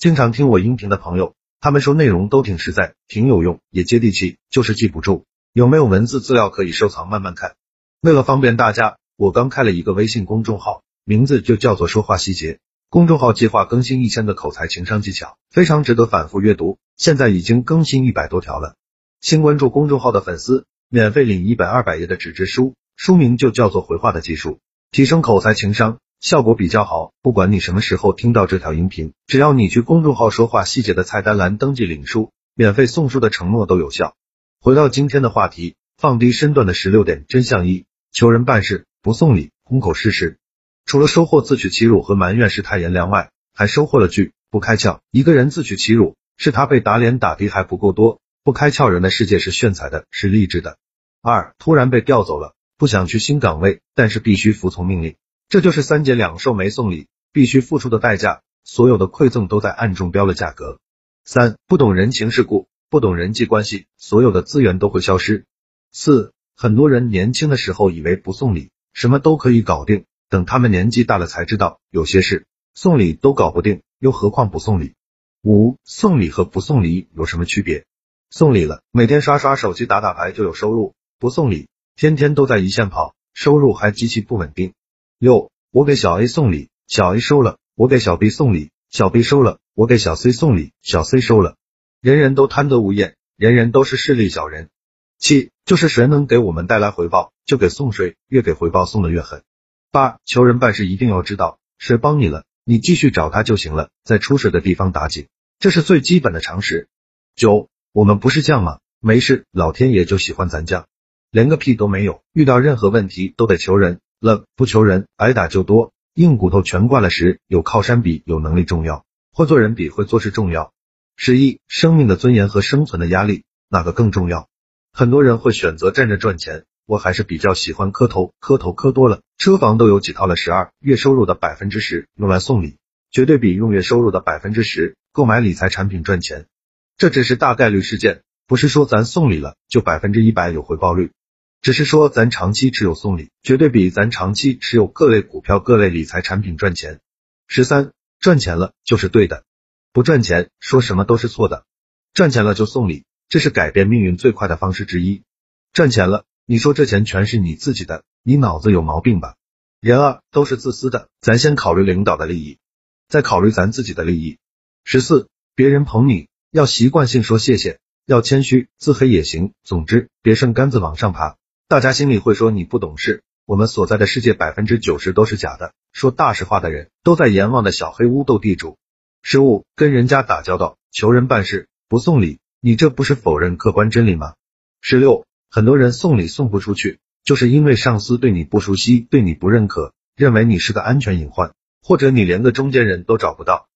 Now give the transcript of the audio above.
经常听我音频的朋友，他们说内容都挺实在，挺有用，也接地气，就是记不住。有没有文字资料可以收藏慢慢看？为了方便大家，我刚开了一个微信公众号，名字就叫做说话细节。公众号计划更新一千个口才情商技巧，非常值得反复阅读。现在已经更新一百多条了。新关注公众号的粉丝，免费领一本二百页的纸质书，书名就叫做回话的技术，提升口才情商。效果比较好，不管你什么时候听到这条音频，只要你去公众号说话细节的菜单栏登记领书，免费送书的承诺都有效。回到今天的话题，放低身段的十六点真相一：求人办事不送礼，空口试试。除了收获自取其辱和埋怨世态炎凉外，还收获了句不开窍。一个人自取其辱，是他被打脸打的还不够多，不开窍人的世界是炫彩的，是励志的。二突然被调走了，不想去新岗位，但是必须服从命令。这就是三节两寿没送礼必须付出的代价，所有的馈赠都在暗中标了价格。三不懂人情世故，不懂人际关系，所有的资源都会消失。四很多人年轻的时候以为不送礼什么都可以搞定，等他们年纪大了才知道有些事送礼都搞不定，又何况不送礼。五送礼和不送礼有什么区别？送礼了，每天刷刷手机打打牌就有收入；不送礼，天天都在一线跑，收入还极其不稳定。六，我给小 A 送礼，小 A 收了；我给小 B 送礼，小 B 收了；我给小 C 送礼，小 C 收了。人人都贪得无厌，人人都是势利小人。七，就是谁能给我们带来回报，就给送谁，越给回报送的越狠。八，求人办事一定要知道，谁帮你了，你继续找他就行了，在出水的地方打紧，这是最基本的常识。九，我们不是将吗？没事，老天爷就喜欢咱将，连个屁都没有，遇到任何问题都得求人。了不求人，挨打就多，硬骨头全挂了时，有靠山比有能力重要，会做人比会做事重要。十一，生命的尊严和生存的压力，哪个更重要？很多人会选择站着赚钱，我还是比较喜欢磕头，磕头磕多了，车房都有几套了。十二，月收入的百分之十用来送礼，绝对比用月收入的百分之十购买理财产品赚钱。这只是大概率事件，不是说咱送礼了就百分之一百有回报率。只是说，咱长期持有送礼，绝对比咱长期持有各类股票、各类理财产品赚钱。十三，赚钱了就是对的，不赚钱说什么都是错的。赚钱了就送礼，这是改变命运最快的方式之一。赚钱了，你说这钱全是你自己的，你脑子有毛病吧？人啊，都是自私的，咱先考虑领导的利益，再考虑咱自己的利益。十四，别人捧你要习惯性说谢谢，要谦虚，自黑也行，总之别剩杆子往上爬。大家心里会说你不懂事，我们所在的世界百分之九十都是假的，说大实话的人都在阎王的小黑屋斗地主。十五，跟人家打交道，求人办事不送礼，你这不是否认客观真理吗？十六，很多人送礼送不出去，就是因为上司对你不熟悉，对你不认可，认为你是个安全隐患，或者你连个中间人都找不到，